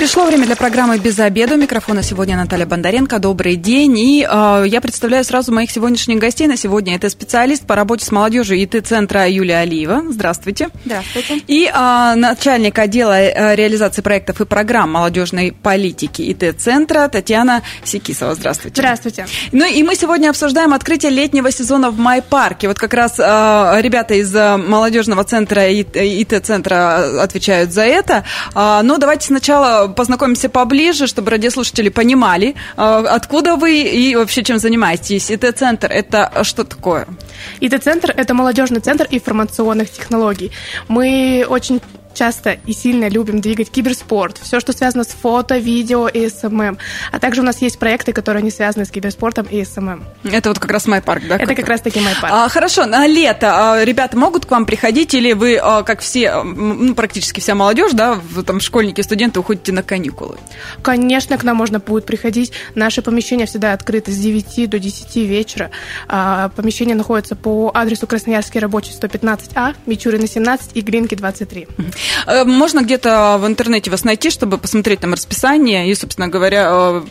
Пришло время для программы «Без обеда». У микрофона сегодня Наталья Бондаренко. Добрый день. И э, я представляю сразу моих сегодняшних гостей на сегодня. Это специалист по работе с молодежью ИТ-центра Юлия Алиева. Здравствуйте. Здравствуйте. И э, начальник отдела э, реализации проектов и программ молодежной политики ИТ-центра Татьяна Секисова. Здравствуйте. Здравствуйте. Ну и мы сегодня обсуждаем открытие летнего сезона в MyPark е. Вот как раз э, ребята из э, молодежного центра ИТ-центра отвечают за это. Э, но давайте сначала познакомимся поближе, чтобы радиослушатели понимали, а, откуда вы и вообще чем занимаетесь. ИТ-центр – это что такое? ИТ-центр – это молодежный центр информационных технологий. Мы очень часто и сильно любим двигать киберспорт, все, что связано с фото, видео и SMM. А также у нас есть проекты, которые не связаны с киберспортом и SMM. Это вот как раз MyPark, да? Это как раз таки MyPark. А, хорошо, на лето а, ребята могут к вам приходить или вы, а, как все, ну, практически вся молодежь, да, там школьники, студенты, уходите на каникулы? Конечно, к нам можно будет приходить. Наши помещения всегда открыты с 9 до 10 вечера. А, помещение находится по адресу Красноярский рабочий 115А, Мичурина 17 и Глинки 23. Э, можно где-то в интернете вас найти, чтобы посмотреть там расписание и, собственно говоря, э,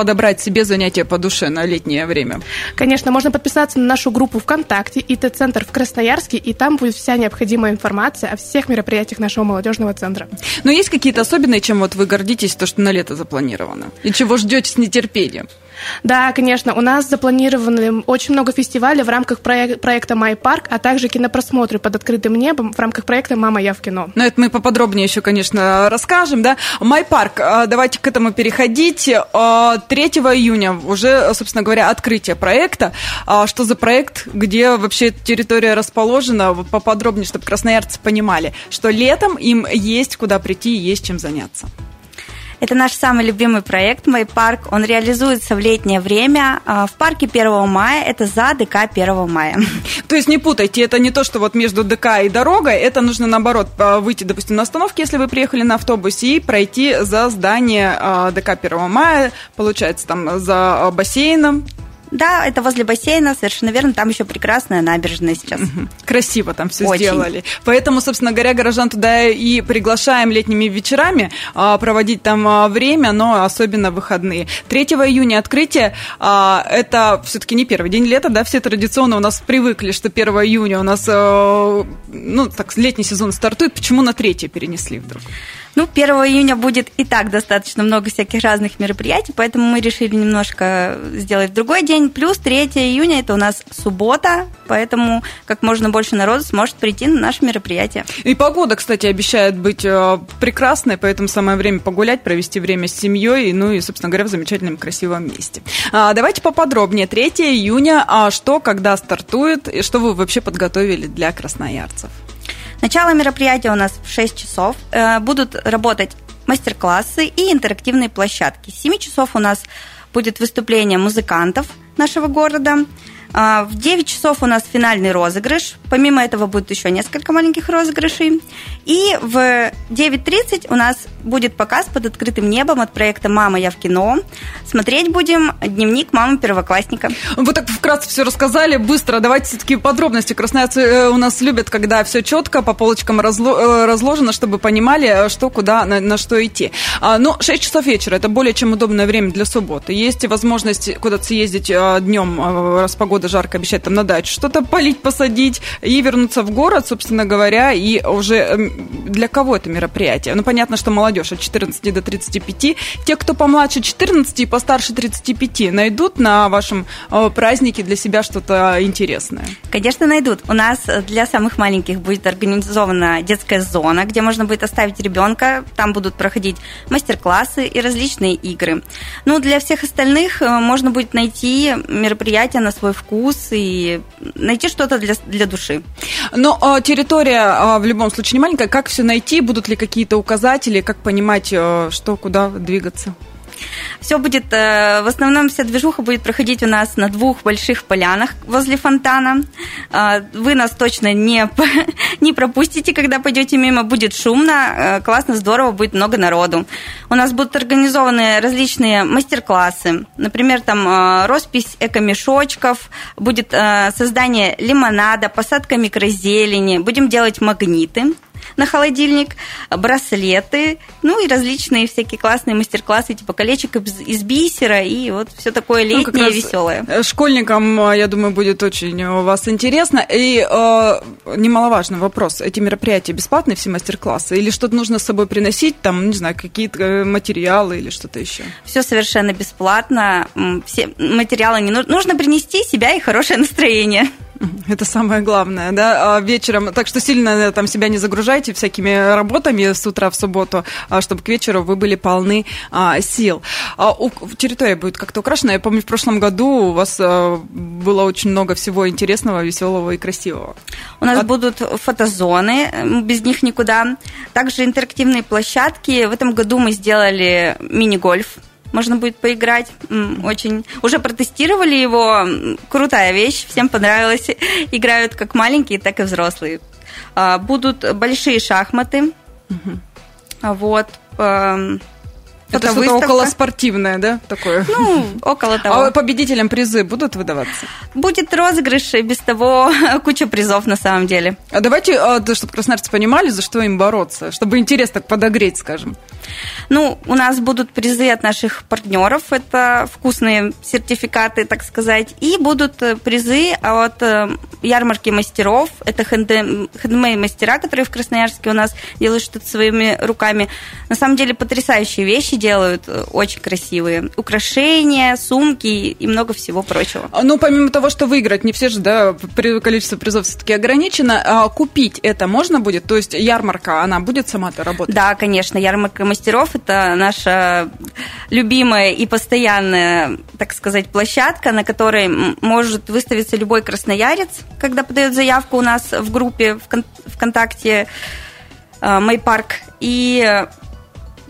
подобрать себе занятия по душе на летнее время? Конечно, можно подписаться на нашу группу ВКонтакте ИТ-центр в Красноярске, и там будет вся необходимая информация о всех мероприятиях нашего молодежного центра. Но есть какие-то особенные, чем вот вы гордитесь, то, что на лето запланировано? И чего ждете с нетерпением? Да, конечно. У нас запланированы очень много фестивалей в рамках проекта «Май парк», а также кинопросмотры под открытым небом в рамках проекта «Мама, я в кино». Ну, это мы поподробнее еще, конечно, расскажем, да. «Май парк», а, давайте к этому переходить. 3 а, июня уже, собственно говоря, открытие проекта. А, что за проект, где вообще территория расположена, поподробнее, чтобы красноярцы понимали, что летом им есть куда прийти и есть чем заняться. Это наш самый любимый проект «Мой парк». Он реализуется в летнее время а, в парке 1 мая. Это за ДК 1 мая. То есть не путайте, это не то, что вот между ДК и дорогой. Это нужно, наоборот, выйти, допустим, на остановке, если вы приехали на автобусе, и пройти за здание а, ДК 1 мая. Получается, там за бассейном, да, это возле бассейна, совершенно верно. Там еще прекрасная набережная сейчас. Красиво там все Очень. сделали. Поэтому, собственно говоря, горожан туда и приглашаем летними вечерами а, проводить там а, время, но особенно выходные. 3 июня открытие. А, это все-таки не первый день лета, да, все традиционно у нас привыкли, что 1 июня у нас, ну, так, летний сезон стартует. Почему на 3 перенесли вдруг? Ну, 1 июня будет и так достаточно много всяких разных мероприятий, поэтому мы решили немножко сделать другой день. Плюс 3 июня это у нас суббота, поэтому как можно больше народу сможет прийти на наше мероприятие. И погода, кстати, обещает быть э, прекрасной, поэтому самое время погулять, провести время с семьей, ну и, собственно говоря, в замечательном красивом месте. А, давайте поподробнее. 3 июня, а что, когда стартует, и что вы вообще подготовили для красноярцев? Начало мероприятия у нас в 6 часов. Э, будут работать мастер-классы и интерактивные площадки. С 7 часов у нас будет выступление музыкантов нашего города. А, в 9 часов у нас финальный розыгрыш. Помимо этого будет еще несколько маленьких розыгрышей. И в 9.30 у нас будет показ под открытым небом от проекта «Мама, я в кино». Смотреть будем дневник мамы первоклассника. Вы так вкратце все рассказали, быстро. Давайте все-таки подробности. Красноярцы э, у нас любят, когда все четко по полочкам э, разложено, чтобы понимали, что, куда, на, на что идти. А, ну, 6 часов вечера – это более чем удобное время для субботы. Есть возможность куда-то съездить э, днем, раз погода жарко, обещать там на дачу, что-то полить, посадить и вернуться в город, собственно говоря, и уже эм, для кого это мероприятие? Ну, понятно, что молодежь от 14 до 35. Те, кто помладше 14 и постарше 35, найдут на вашем э, празднике для себя что-то интересное? Конечно, найдут. У нас для самых маленьких будет организована детская зона, где можно будет оставить ребенка. Там будут проходить мастер-классы и различные игры. Ну, для всех остальных э, можно будет найти мероприятие на свой вкус и найти что-то для, для души. Но э, территория в любом случае не маленькая. Как все найти? Будут ли какие-то указатели? Как понимать, э, что, куда двигаться? Все будет, э, в основном вся движуха будет проходить у нас на двух больших полянах возле фонтана. Э, вы нас точно не, не пропустите, когда пойдете мимо. Будет шумно, классно, здорово, будет много народу. У нас будут организованы различные мастер-классы. Например, там роспись эко-мешочков, будет создание лимонада, посадка микрозелени, будем делать магниты на холодильник, браслеты, ну и различные всякие классные мастер-классы, типа колечек из бисера и вот все такое ну, летнее, ну, веселое. Э, школьникам, э, я думаю, будет очень у вас интересно. И э, немаловажный вопрос. Эти мероприятия бесплатные, все мастер-классы? Или что-то нужно с собой приносить, там, не знаю, какие-то э, материалы или что-то еще? Все совершенно бесплатно. Все материалы не нужно. Нужно принести себя и хорошее настроение. Это самое главное, да, а вечером. Так что сильно э, там себя не загружайте всякими работами с утра в субботу, а чтобы к вечеру вы были полны а, сил. А, у, территория будет как-то украшена. Я помню, в прошлом году у вас а, было очень много всего интересного, веселого и красивого. У нас а... будут фотозоны, без них никуда. Также интерактивные площадки. В этом году мы сделали мини-гольф можно будет поиграть. Очень уже протестировали его. Крутая вещь, всем понравилось. Играют как маленькие, так и взрослые. А, будут большие шахматы. Вот. Эм, это что-то около спортивное, да, такое? Ну, около того. А победителям призы будут выдаваться? Будет розыгрыш, и без того куча призов на самом деле. А давайте, а, чтобы красноярцы понимали, за что им бороться, чтобы интерес так подогреть, скажем. Ну, у нас будут призы от наших партнеров, это вкусные сертификаты, так сказать, и будут э, призы от э, ярмарки мастеров, это хендмей-мастера, которые в Красноярске у нас делают что-то своими руками. На самом деле потрясающие вещи делают, э, очень красивые. Украшения, сумки и много всего прочего. А, ну, помимо того, что выиграть, не все же, да, количество призов все-таки ограничено, а купить это можно будет? То есть ярмарка, она будет сама-то работать? Да, конечно, ярмарка мастеров – это наша любимая и постоянная, так сказать, площадка, на которой может выставиться любой красноярец, когда подает заявку у нас в группе ВКонтакте Майпарк. И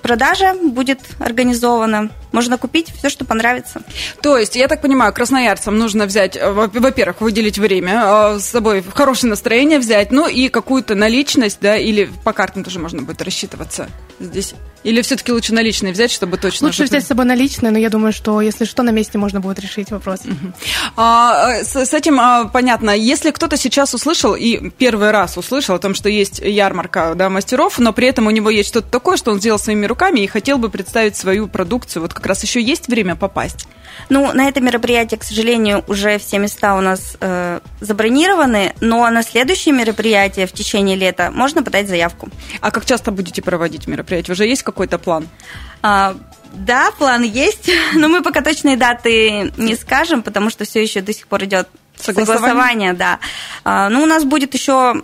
продажа будет организована. Можно купить все, что понравится. То есть, я так понимаю, красноярцам нужно взять, э, во-первых, выделить время, э, с собой хорошее настроение взять, ну и какую-то наличность, да, или по картам тоже можно будет рассчитываться здесь. Или все-таки лучше наличные взять, чтобы точно... Лучше взять с собой наличные, но я думаю, что если что, на месте можно будет решить вопрос. Угу. А, э, с, с этим а, понятно. Если кто-то сейчас услышал и первый раз услышал о том, что есть ярмарка да, мастеров, но при этом у него есть что-то такое, что он сделал своими руками и хотел бы представить свою продукцию, вот как раз еще есть время попасть? Ну, на это мероприятие, к сожалению, уже все места у нас э, забронированы, но на следующее мероприятие в течение лета можно подать заявку. А как часто будете проводить мероприятие? Уже есть какой-то план? А, да, план есть, но мы пока точные даты не скажем, потому что все еще до сих пор идет согласование, согласование да. А, ну, у нас будет еще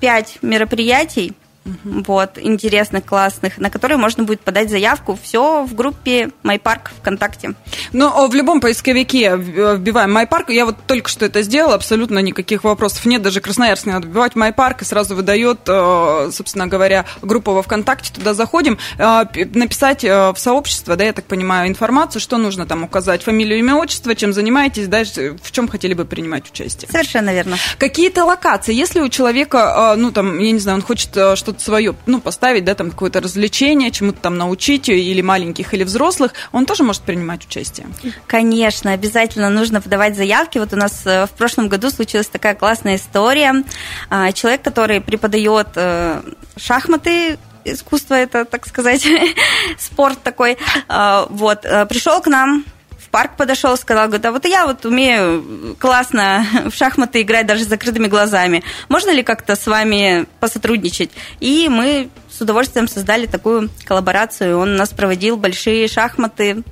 пять мероприятий угу. вот, интересных, классных, на которые можно будет подать заявку. Все в группе MyPark ВКонтакте. Ну, в любом поисковике вбиваем MyPark. Я вот только что это сделала, абсолютно никаких вопросов нет. Даже Красноярск не надо вбивать MyPark, и сразу выдает, э, собственно говоря, группу во ВКонтакте. Туда заходим. Э, написать э, в сообщество, да, я так понимаю, информацию, что нужно там указать. Фамилию, имя, отчество, чем занимаетесь, дальше в чем хотели бы принимать участие. Совершенно верно. Какие-то локации, если у человека, ну, там, я не знаю, он хочет что что-то свое, ну, поставить, да, там какое-то развлечение, чему-то там научить или маленьких, или взрослых, он тоже может принимать участие? Конечно, обязательно нужно подавать заявки. Вот у нас э, в прошлом году случилась такая классная история. А, человек, который преподает э, шахматы, искусство это, так сказать, спорт такой, а, вот, э, пришел к нам парк подошел, сказал, говорит, а вот я вот умею классно в шахматы играть даже с закрытыми глазами. Можно ли как-то с вами посотрудничать? И мы с удовольствием создали такую коллаборацию. Он у нас проводил большие шахматы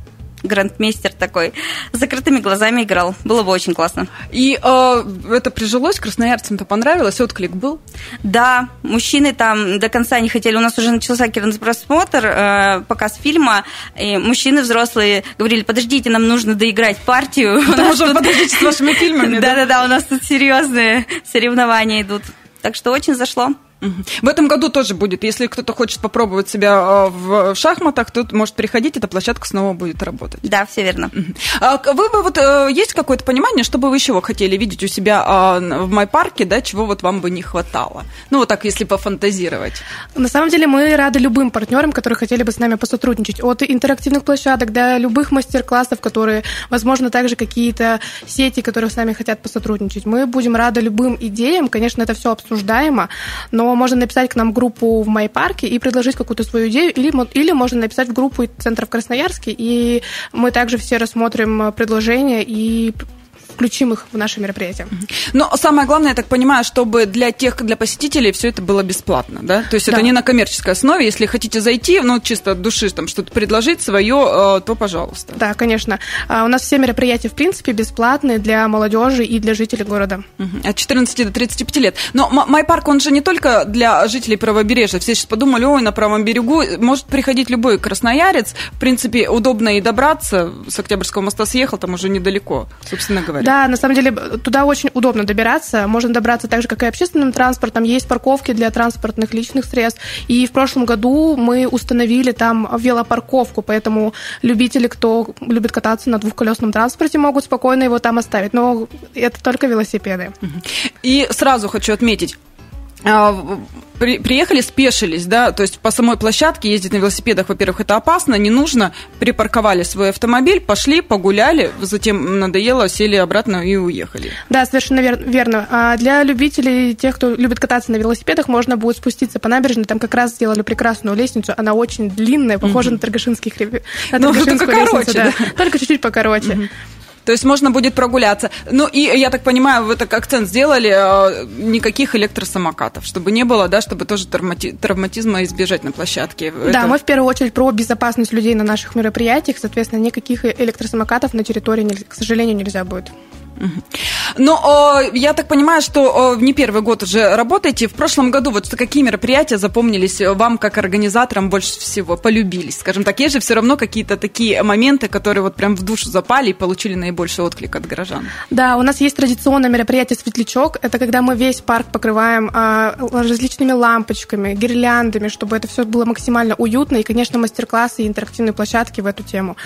грандмейстер такой, с закрытыми глазами играл. Было бы очень классно. И э, это прижилось, красноярцам-то понравилось, отклик был? Да, мужчины там до конца не хотели. У нас уже начался просмотр, э, показ фильма, и мужчины взрослые говорили, подождите, нам нужно доиграть партию. Потому что подождите с вашими фильмами. Да-да-да, у нас тут серьезные соревнования идут. Так что очень зашло. В этом году тоже будет. Если кто-то хочет попробовать себя а, в шахматах, то может приходить, эта площадка снова будет работать. Да, все верно. А вы бы вот э, есть какое-то понимание, что бы вы еще хотели видеть у себя а, в Майпарке, да, чего вот вам бы не хватало? Ну, вот так, если пофантазировать. На самом деле мы рады любым партнерам, которые хотели бы с нами посотрудничать. От интерактивных площадок до любых мастер-классов, которые, возможно, также какие-то сети, которые с нами хотят посотрудничать. Мы будем рады любым идеям. Конечно, это все обсуждаемо, но можно написать к нам группу в Майпарке и предложить какую-то свою идею, или, или можно написать в группу центров Красноярске, и мы также все рассмотрим предложения и включим их в наше мероприятие. Но самое главное, я так понимаю, чтобы для тех, для посетителей все это было бесплатно, да? То есть да. это не на коммерческой основе. Если хотите зайти, ну, чисто от души там что-то предложить свое, э, то пожалуйста. Да, конечно. А у нас все мероприятия, в принципе, бесплатные для молодежи и для жителей города. От 14 до 35 лет. Но Майпарк, он же не только для жителей правобережья. Все сейчас подумали, ой, на правом берегу может приходить любой красноярец. В принципе, удобно и добраться. С Октябрьского моста съехал, там уже недалеко, собственно говоря. Да, на самом деле туда очень удобно добираться. Можно добраться так же, как и общественным транспортом. Есть парковки для транспортных личных средств. И в прошлом году мы установили там велопарковку, поэтому любители, кто любит кататься на двухколесном транспорте, могут спокойно его там оставить. Но это только велосипеды. И сразу хочу отметить, при, приехали, спешились, да, то есть по самой площадке ездить на велосипедах, во-первых, это опасно, не нужно, припарковали свой автомобиль, пошли, погуляли, затем надоело, сели обратно и уехали. Да, совершенно верно. А для любителей, тех, кто любит кататься на велосипедах, можно будет спуститься по набережной, там как раз сделали прекрасную лестницу, она очень длинная, похожа mm-hmm. на Торгашинский хребет. На ну, только короче, да. да. Только чуть-чуть покороче. Mm-hmm. То есть можно будет прогуляться. Ну и, я так понимаю, вы так акцент сделали, э, никаких электросамокатов, чтобы не было, да, чтобы тоже травмати- травматизма избежать на площадке. Да, Это... мы в первую очередь про безопасность людей на наших мероприятиях, соответственно, никаких электросамокатов на территории, к сожалению, нельзя будет. Но я так понимаю, что не первый год уже работаете. В прошлом году вот какие мероприятия запомнились вам как организаторам больше всего, полюбились? Скажем так, есть же все равно какие-то такие моменты, которые вот прям в душу запали и получили наибольший отклик от горожан. Да, у нас есть традиционное мероприятие «Светлячок». Это когда мы весь парк покрываем а, различными лампочками, гирляндами, чтобы это все было максимально уютно. И, конечно, мастер-классы и интерактивные площадки в эту тему.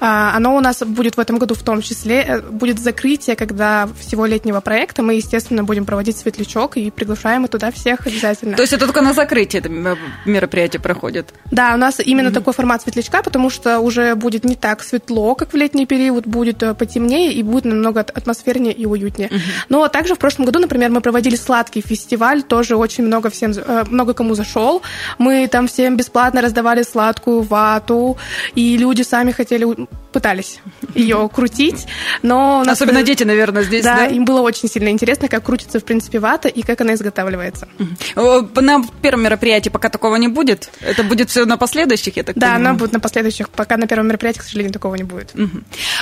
Mm. Оно у нас будет в этом году в том числе. Э, будет закрытие открытие, когда всего летнего проекта мы, естественно, будем проводить светлячок и приглашаем и туда всех обязательно. То есть это только на закрытие это мероприятие проходит? Да, у нас именно mm-hmm. такой формат светлячка, потому что уже будет не так светло, как в летний период, будет э, потемнее и будет намного атмосфернее и уютнее. Mm-hmm. Но также в прошлом году, например, мы проводили сладкий фестиваль, тоже очень много всем, э, много кому зашел. Мы там всем бесплатно раздавали сладкую вату, и люди сами хотели, пытались ее крутить, но... Особенно э, дети, наверное, здесь, да? Да, им было очень сильно интересно, как крутится, в принципе, вата и как она изготавливается. На первом мероприятии пока такого не будет? Это будет все на последующих, я так да, понимаю? Да, она будет на последующих. Пока на первом мероприятии, к сожалению, такого не будет.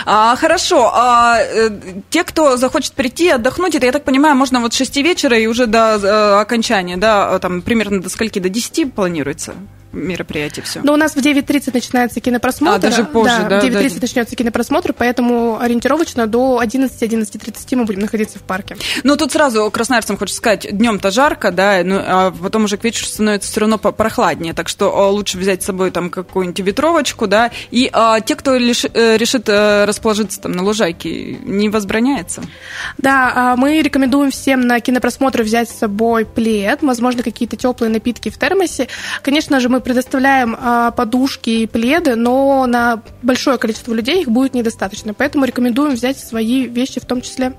А, хорошо. А, э, те, кто захочет прийти, отдохнуть, это, я так понимаю, можно вот с 6 вечера и уже до э, окончания, да, там примерно до скольки, до 10 планируется? Мероприятие все? Ну, у нас в 9.30 начинается кинопросмотр. А, даже позже, да? да в 9.30 да. начнется кинопросмотр, поэтому ориентировочно до 11-11.30 мы будем находиться в парке. Ну, тут сразу красноярцам хочется сказать, днем-то жарко, да, ну, а потом уже к вечеру становится все равно прохладнее, так что а, лучше взять с собой там какую-нибудь ветровочку, да, и а, те, кто лиш, э, решит э, расположиться там на лужайке, не возбраняется? Да, а, мы рекомендуем всем на кинопросмотр взять с собой плед, возможно, какие-то теплые напитки в термосе. Конечно же, мы предоставляем а, подушки и пледы, но на большое количество людей их будет недостаточно. Поэтому рекомендуем взять свои вещи в том числе.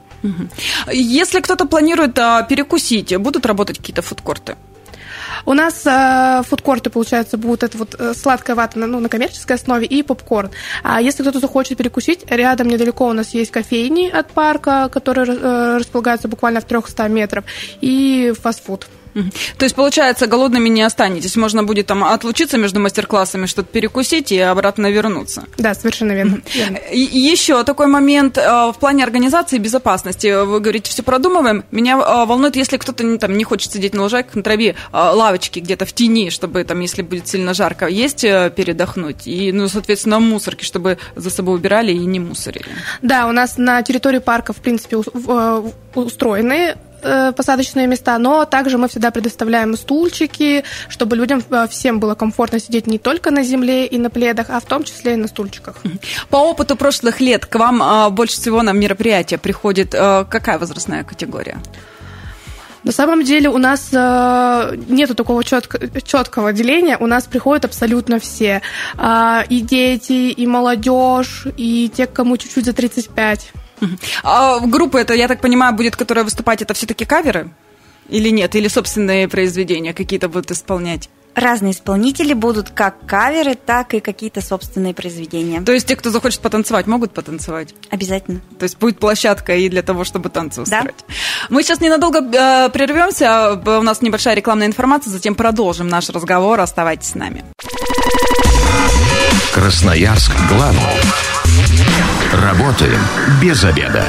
Если кто-то планирует а, перекусить, будут работать какие-то фудкорты? У нас э, фудкорты, получается, будут это вот э, сладкая вата ну, на коммерческой основе и попкорн. А если кто-то захочет перекусить, рядом недалеко у нас есть кофейни от парка, которые э, располагаются буквально в 300 метров, и фастфуд. То есть, получается, голодными не останетесь. Можно будет там отлучиться между мастер-классами, что-то перекусить и обратно вернуться. Да, совершенно верно. И еще такой момент э, в плане организации безопасности. Вы говорите, все продумываем. Меня э, волнует, если кто-то там, не хочет сидеть на лужайках, на траве, э, лавочки где-то в тени, чтобы там, если будет сильно жарко, есть передохнуть. И, ну, соответственно, мусорки, чтобы за собой убирали и не мусорили. Да, у нас на территории парка, в принципе, устроены посадочные места, но также мы всегда предоставляем стульчики, чтобы людям э, всем было комфортно сидеть не только на земле и на пледах, а в том числе и на стульчиках. По опыту прошлых лет к вам э, больше всего на мероприятие приходит э, какая возрастная категория? На самом деле у нас э, нету такого четко, четкого деления. У нас приходят абсолютно все. Э, и дети, и молодежь, и те, кому чуть-чуть за 35. А группа это, я так понимаю, будет, которая выступать, это все-таки каверы? Или нет? Или собственные произведения какие-то будут исполнять? Разные исполнители будут как каверы, так и какие-то собственные произведения. То есть те, кто захочет потанцевать, могут потанцевать? Обязательно. То есть будет площадка и для того, чтобы танцы устроить. Да. Мы сейчас ненадолго э, прервемся. У нас небольшая рекламная информация, затем продолжим наш разговор. Оставайтесь с нами. Красноярск главный. Работаем без обеда.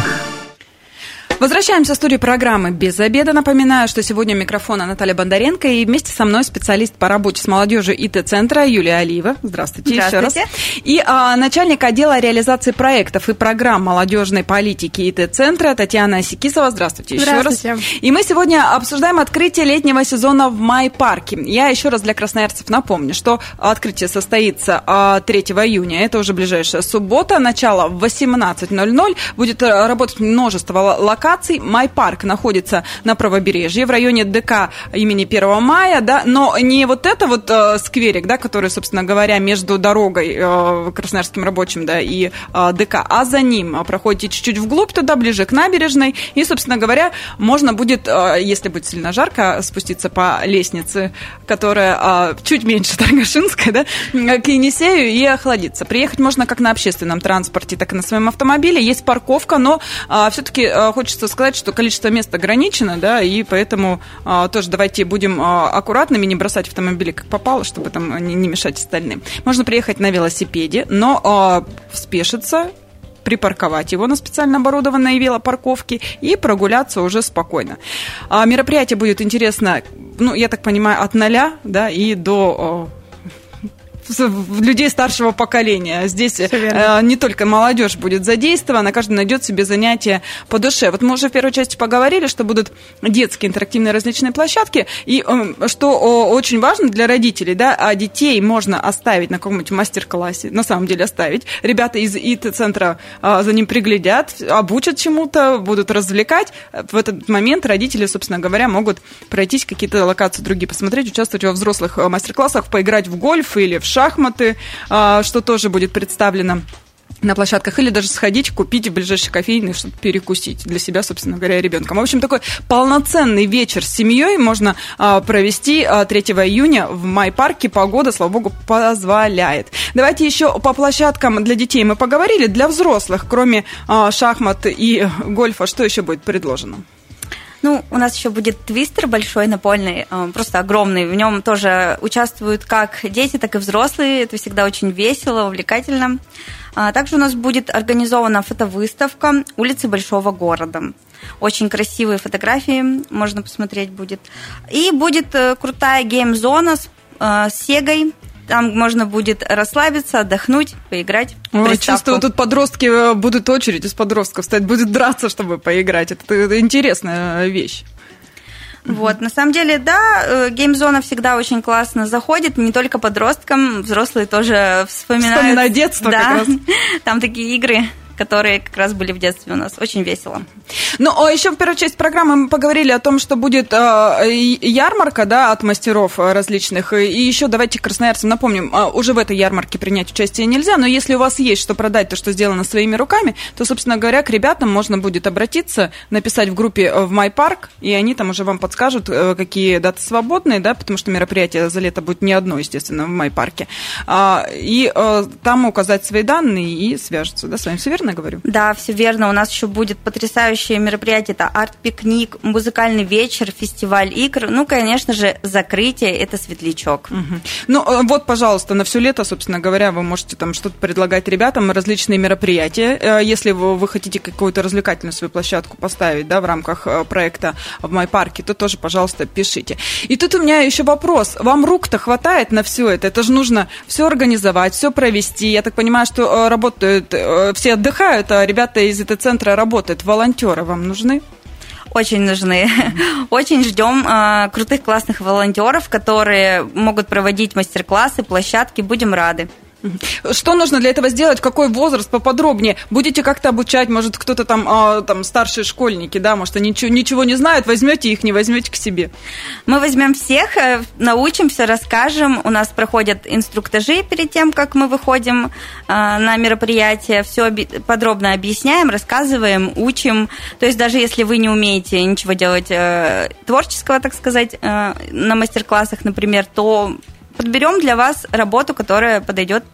Возвращаемся в студию программы «Без обеда». Напоминаю, что сегодня микрофона Наталья Бондаренко и вместе со мной специалист по работе с молодежью ИТ-центра Юлия Алиева. Здравствуйте, Здравствуйте. еще раз. И а, начальник отдела реализации проектов и программ молодежной политики ИТ-центра Татьяна Сикисова. Здравствуйте, еще Здравствуйте. раз. И мы сегодня обсуждаем открытие летнего сезона в Май-парке. Я еще раз для красноярцев напомню, что открытие состоится 3 а, июня. Это уже ближайшая суббота. Начало в 18.00. Будет э, работать множество локаций локаций. Май-парк находится на правобережье в районе ДК имени 1 мая, да, но не вот это вот э, скверик, да, который, собственно говоря, между дорогой э, Красноярским рабочим, да, и э, ДК, а за ним проходите чуть-чуть вглубь туда, ближе к набережной, и, собственно говоря, можно будет, э, если будет сильно жарко, спуститься по лестнице, которая э, чуть меньше Таргашинская, да, к Енисею и охладиться. Приехать можно как на общественном транспорте, так и на своем автомобиле. Есть парковка, но э, все-таки э, хочется хочется сказать, что количество мест ограничено, да, и поэтому а, тоже давайте будем а, аккуратными, не бросать автомобили как попало, чтобы там не, не мешать остальным. Можно приехать на велосипеде, но а, спешиться, припарковать его на специально оборудованной велопарковке и прогуляться уже спокойно. А, мероприятие будет интересно, ну, я так понимаю, от ноля, да, и до людей старшего поколения. Здесь э, не только молодежь будет задействована, каждый найдет себе занятие по душе. Вот мы уже в первой части поговорили, что будут детские интерактивные различные площадки, и э, что о, очень важно для родителей, да, а детей можно оставить на каком-нибудь мастер-классе, на самом деле оставить. Ребята из ИТ-центра э, за ним приглядят, обучат чему-то, будут развлекать. В этот момент родители, собственно говоря, могут пройтись какие-то локации другие, посмотреть, участвовать во взрослых мастер-классах, поиграть в гольф или в шахматы, а, что тоже будет представлено на площадках, или даже сходить, купить в ближайшей кофейне, чтобы перекусить для себя, собственно говоря, ребенком. В общем, такой полноценный вечер с семьей можно а, провести а, 3 июня в Май-парке. Погода, слава богу, позволяет. Давайте еще по площадкам для детей мы поговорили. Для взрослых, кроме а, шахмат и гольфа, что еще будет предложено? Ну, у нас еще будет твистер большой напольный, э, просто огромный. В нем тоже участвуют как дети, так и взрослые. Это всегда очень весело, увлекательно. А также у нас будет организована фотовыставка улицы большого города. Очень красивые фотографии можно посмотреть будет. И будет э, крутая гейм-зона с, э, с Сегой, там можно будет расслабиться, отдохнуть, поиграть. Ой, чувствую, тут подростки э, будут очередь из подростков стоять, будет драться, чтобы поиграть. Это, это интересная вещь. Вот, на самом деле, да, э, геймзона всегда очень классно заходит, не только подросткам, взрослые тоже вспоминают. Вспоминают детство да, как раз. Там такие игры которые как раз были в детстве у нас. Очень весело. Ну, а еще в первой части программы мы поговорили о том, что будет э, ярмарка, да, от мастеров различных. И еще давайте красноярцам напомним, э, уже в этой ярмарке принять участие нельзя, но если у вас есть что продать, то, что сделано своими руками, то, собственно говоря, к ребятам можно будет обратиться, написать в группе в MyPark, и они там уже вам подскажут, э, какие даты свободные, да, потому что мероприятие за лето будет не одно, естественно, в MyPark. А, и э, там указать свои данные и свяжутся, да, с вами. Все верно? Верно говорю? Да, все верно. У нас еще будет потрясающее мероприятие. Это арт-пикник, музыкальный вечер, фестиваль игр. Ну, конечно же, закрытие – это светлячок. Угу. Ну, э, вот, пожалуйста, на все лето, собственно говоря, вы можете там что-то предлагать ребятам, различные мероприятия. Э, если вы, вы хотите какую-то развлекательную свою площадку поставить, да, в рамках э, проекта в Майпарке, то тоже, пожалуйста, пишите. И тут у меня еще вопрос. Вам рук-то хватает на все это? Это же нужно все организовать, все провести. Я так понимаю, что работают, все отдыхают отдыхают, а ребята из этого центра работают. Волонтеры вам нужны? Очень нужны. Очень ждем э, крутых, классных волонтеров, которые могут проводить мастер-классы, площадки. Будем рады. Что нужно для этого сделать? Какой возраст поподробнее? Будете как-то обучать? Может, кто-то там, э, там старшие школьники, да, может, они ничего, ничего не знают, возьмете их, не возьмете к себе? Мы возьмем всех, э, научимся, расскажем. У нас проходят инструктажи перед тем, как мы выходим э, на мероприятие. Все подробно объясняем, рассказываем, учим. То есть даже если вы не умеете ничего делать э, творческого, так сказать, на мастер-классах, например, то подберем для вас работу, которая подойдет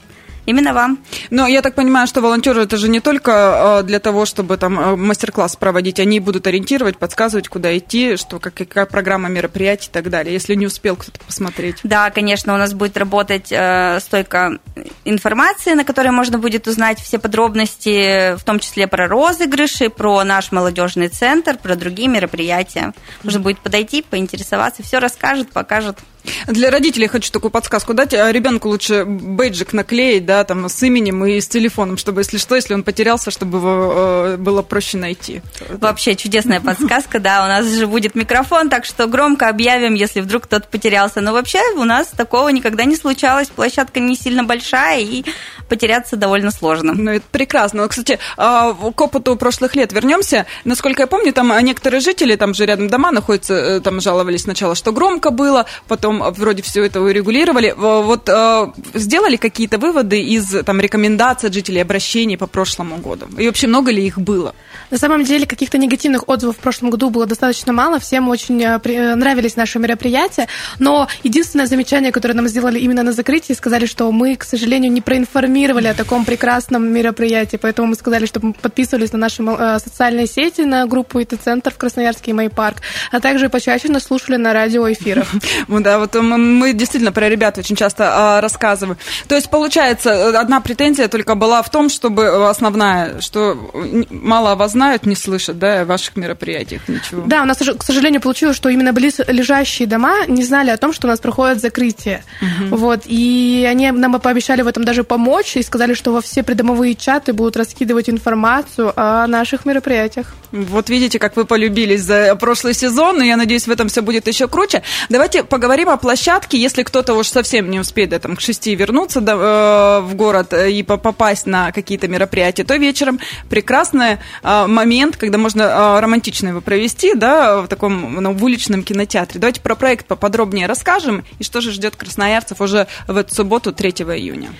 Именно вам. Но я так понимаю, что волонтеры это же не только а, для того, чтобы там а, мастер-класс проводить, они будут ориентировать, подсказывать, куда идти, что как, какая программа мероприятий и так далее, если не успел кто-то посмотреть. Да, конечно, у нас будет работать э, стойка информации, на которой можно будет узнать все подробности, в том числе про розыгрыши, про наш молодежный центр, про другие мероприятия. Можно будет подойти, поинтересоваться, все расскажет, покажет. Для родителей хочу такую подсказку дать. А ребенку лучше бейджик наклеить, да, там, с именем и с телефоном, чтобы, если что, если он потерялся, чтобы его э, было проще найти. Вообще чудесная подсказка, да. У нас же будет микрофон, так что громко объявим, если вдруг кто-то потерялся. Но вообще у нас такого никогда не случалось. Площадка не сильно большая, и потеряться довольно сложно. Ну, это прекрасно. Кстати, а, к опыту прошлых лет вернемся. Насколько я помню, там некоторые жители, там же рядом дома находятся, э, там жаловались сначала, что громко было, потом вроде все это урегулировали. Вот э, сделали какие-то выводы из там, рекомендаций от жителей, обращений по прошлому году? И вообще много ли их было? На самом деле каких-то негативных отзывов в прошлом году было достаточно мало. Всем очень э, э, нравились наши мероприятия. Но единственное замечание, которое нам сделали именно на закрытии, сказали, что мы, к сожалению, не проинформировали о таком прекрасном мероприятии. Поэтому мы сказали, чтобы подписывались на наши социальные сети, на группу ИТ-центр в Красноярске и Май Парк, а также почаще нас слушали на радиоэфирах. Да, вот вот мы действительно про ребят очень часто а, рассказываем. То есть, получается, одна претензия только была в том, чтобы основная, что мало о вас знают, не слышат, да, о ваших мероприятиях, ничего. Да, у нас, к сожалению, получилось, что именно близлежащие дома не знали о том, что у нас проходит закрытие. Угу. Вот, и они нам пообещали в этом даже помочь и сказали, что во все придомовые чаты будут раскидывать информацию о наших мероприятиях. Вот видите, как вы полюбились за прошлый сезон, и я надеюсь, в этом все будет еще круче. Давайте поговорим о площадке, если кто-то уж совсем не успеет да, там, к шести вернуться да, э, в город э, и попасть на какие-то мероприятия, то вечером прекрасный э, момент, когда можно э, романтично его провести да, в таком ну, в уличном кинотеатре. Давайте про проект поподробнее расскажем и что же ждет красноярцев уже в эту субботу, 3 июня.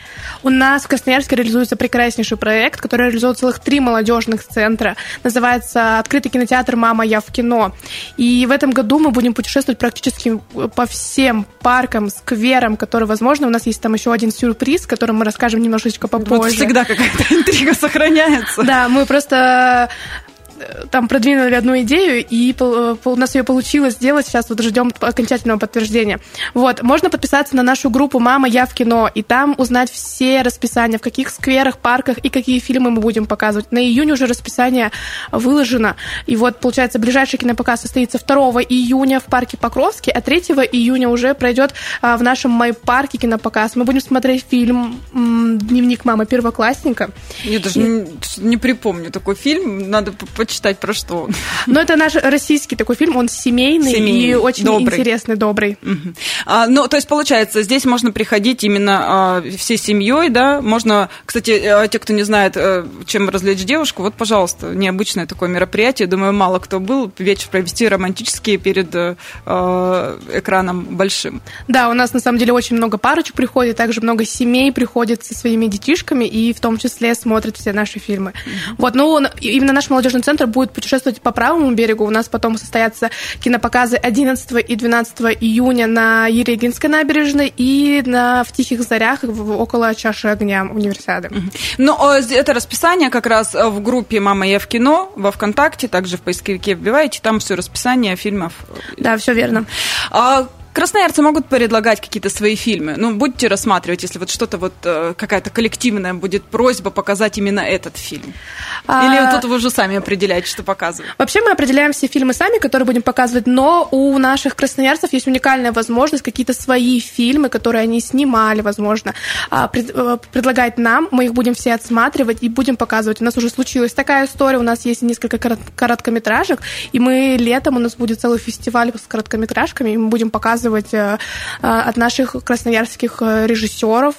У нас в Красноярске реализуется прекраснейший проект, который реализует целых три молодежных центра. Называется «Открытый кинотеатр «Мама, я в кино». И в этом году мы будем путешествовать практически по всем всем паркам, скверам, которые возможно. У нас есть там еще один сюрприз, который мы расскажем немножечко попозже. Вот всегда какая-то интрига сохраняется. Да, мы просто там продвинули одну идею, и у нас ее получилось сделать. Сейчас вот ждем окончательного подтверждения. Вот, можно подписаться на нашу группу «Мама, я в кино», и там узнать все расписания, в каких скверах, парках и какие фильмы мы будем показывать. На июнь уже расписание выложено. И вот, получается, ближайший кинопоказ состоится 2 июня в парке Покровский, а 3 июня уже пройдет а, в нашем Май-парке кинопоказ. Мы будем смотреть фильм «Дневник мамы первоклассника». Я даже и... не, не припомню такой фильм. Надо почитать, про что. Ну, это наш российский такой фильм, он семейный, семейный и очень добрый. интересный, добрый. Угу. А, ну, то есть, получается, здесь можно приходить именно а, всей семьей, да? Можно, кстати, а, те, кто не знает, а, чем развлечь девушку, вот, пожалуйста, необычное такое мероприятие. Думаю, мало кто был. Вечер провести романтические перед а, экраном большим. Да, у нас, на самом деле, очень много парочек приходит, также много семей приходит со своими детишками и в том числе смотрят все наши фильмы. Вот, ну, именно наш молодежный центр центр будет путешествовать по правому берегу. У нас потом состоятся кинопоказы 11 и 12 июня на Ерегинской набережной и на, в Тихих Зарях около чаши огня универсиады. Ну, это расписание как раз в группе «Мама, я в кино» во ВКонтакте, также в поисковике вбиваете, там все расписание фильмов. Да, все верно. А Красноярцы могут предлагать какие-то свои фильмы. Ну, будете рассматривать, если вот что-то вот э, какая-то коллективная будет просьба показать именно этот фильм. А, Или тут вы уже сами определяете, что показывать. Вообще мы определяем все фильмы сами, которые будем показывать, но у наших красноярцев есть уникальная возможность какие-то свои фильмы, которые они снимали, возможно, а, э, предлагать нам. Мы их будем все отсматривать и будем показывать. У нас уже случилась такая история, у нас есть несколько корот- короткометражек, и мы летом у нас будет целый фестиваль с короткометражками, и мы будем показывать э, э, от наших красноярских э, режиссеров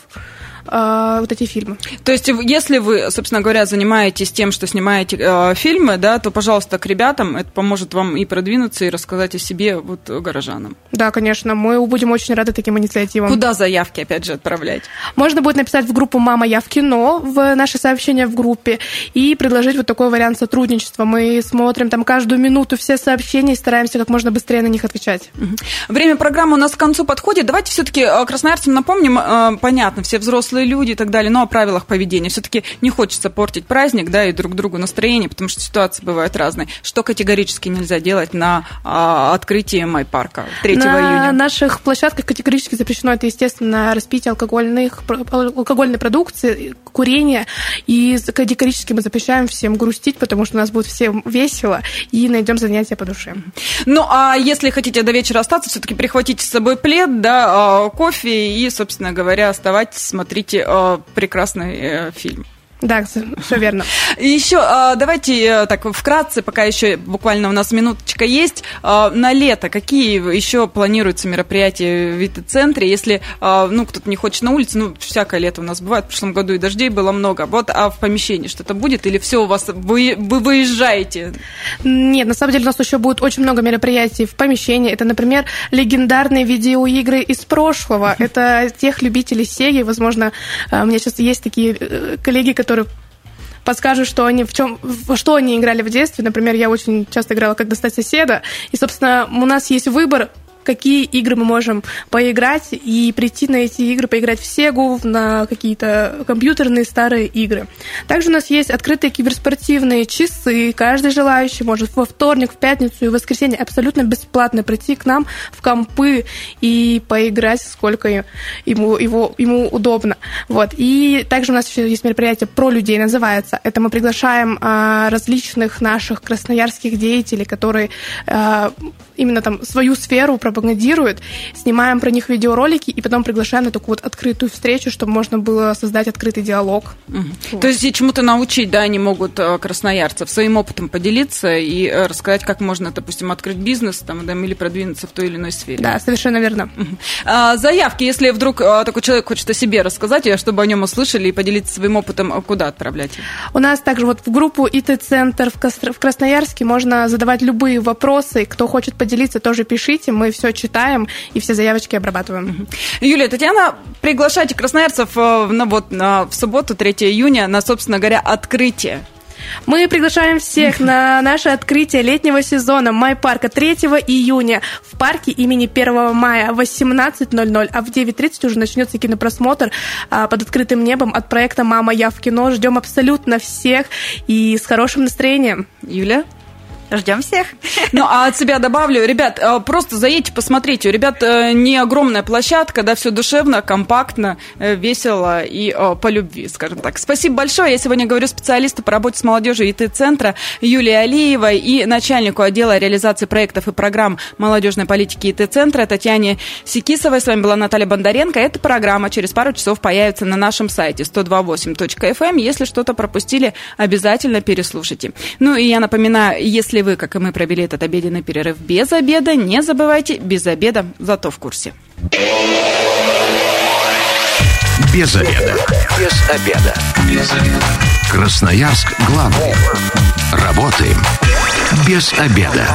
э, вот эти фильмы. То есть, если вы, собственно говоря, занимаетесь тем, что снимаете э, фильмы, да, то, пожалуйста, к ребятам, это поможет вам и продвинуться, и рассказать о себе вот горожанам. Да, конечно, мы будем очень рады таким инициативам. Куда заявки, опять же, отправлять? Можно будет написать в группу «Мама, я в кино» в наше сообщение в группе и предложить вот такой вариант сотрудничества. Мы смотрим там каждую минуту все сообщения и стараемся как можно быстрее на них отвечать. Время программы у нас к концу подходит. Давайте все-таки красноярцам напомним, э, понятно, все взрослые люди и так далее, но о правилах поведения. Все-таки не хочется портить праздник, да, и друг другу настроение, потому что ситуации бывают разные. Что категорически нельзя делать на а, открытии майпарка 3 на июня? наших площадках категорически запрещено это, естественно, распитие алкогольных, алкогольной продукции, курение. И категорически мы запрещаем всем грустить, потому что у нас будет всем весело, и найдем занятия по душе. Ну, а если хотите до вечера остаться, все-таки прихватите с собой плед, да, а, кофе и, собственно говоря, оставайтесь, смотрите а, прекрасный э, фильм. Да, все верно. И еще а, давайте э, так вкратце, пока еще буквально у нас минуточка есть, а, на лето какие еще планируются мероприятия в ВИТ-центре, если, а, ну, кто-то не хочет на улице, ну, всякое лето у нас бывает, в прошлом году и дождей было много, вот, а в помещении что-то будет или все у вас, вы, вы выезжаете? Нет, на самом деле у нас еще будет очень много мероприятий в помещении, это, например, легендарные видеоигры из прошлого, это тех любителей Сеги, возможно, у меня сейчас есть такие э, коллеги, которые которые подскажут, что они в чем, во что они играли в детстве. Например, я очень часто играла «Как достать соседа», и, собственно, у нас есть выбор какие игры мы можем поиграть и прийти на эти игры, поиграть в Сегу, на какие-то компьютерные старые игры. Также у нас есть открытые киберспортивные часы. Каждый желающий может во вторник, в пятницу и в воскресенье абсолютно бесплатно прийти к нам в компы и поиграть, сколько ему, его, ему удобно. Вот. И также у нас еще есть мероприятие про людей, называется. Это мы приглашаем а, различных наших красноярских деятелей, которые а, именно там свою сферу пропагандируют, снимаем про них видеоролики и потом приглашаем на такую вот открытую встречу, чтобы можно было создать открытый диалог. Угу. Вот. То есть чему-то научить, да, они могут э, красноярцев своим опытом поделиться и э, рассказать, как можно, допустим, открыть бизнес там, да, или продвинуться в той или иной сфере. Да, совершенно верно. Угу. А, заявки, если вдруг а, такой человек хочет о себе рассказать, чтобы о нем услышали и поделиться своим опытом, куда отправлять? У нас также вот в группу ИТ-центр в Красноярске можно задавать любые вопросы, кто хочет поделиться поделиться, тоже пишите. Мы все читаем и все заявочки обрабатываем. Юлия, Татьяна, приглашайте красноярцев э, на, вот, на, в субботу, 3 июня, на, собственно говоря, открытие. Мы приглашаем всех на наше открытие летнего сезона Май-парка 3 июня в парке имени 1 мая в 18.00, а в 9.30 уже начнется кинопросмотр а, под открытым небом от проекта «Мама, я в кино». Ждем абсолютно всех и с хорошим настроением. Юля? Ждем всех. Ну, а от себя добавлю, ребят, э, просто заедьте, посмотрите. У ребят э, не огромная площадка, да, все душевно, компактно, э, весело и по любви, скажем так. Спасибо большое. Я сегодня говорю специалисту по работе с молодежью ИТ-центра Юлии Алиевой и начальнику отдела реализации проектов и программ молодежной политики ИТ-центра Татьяне Секисовой. С вами была Наталья Бондаренко. Эта программа через пару часов появится на нашем сайте 128.fm. Эм. Если что-то пропустили, обязательно переслушайте. Ну и я напоминаю, если если вы, как и мы, провели этот обеденный перерыв без обеда, не забывайте, без обеда, зато в курсе. Без обеда. Без обеда. Без обеда. Красноярск главный. Работаем без обеда.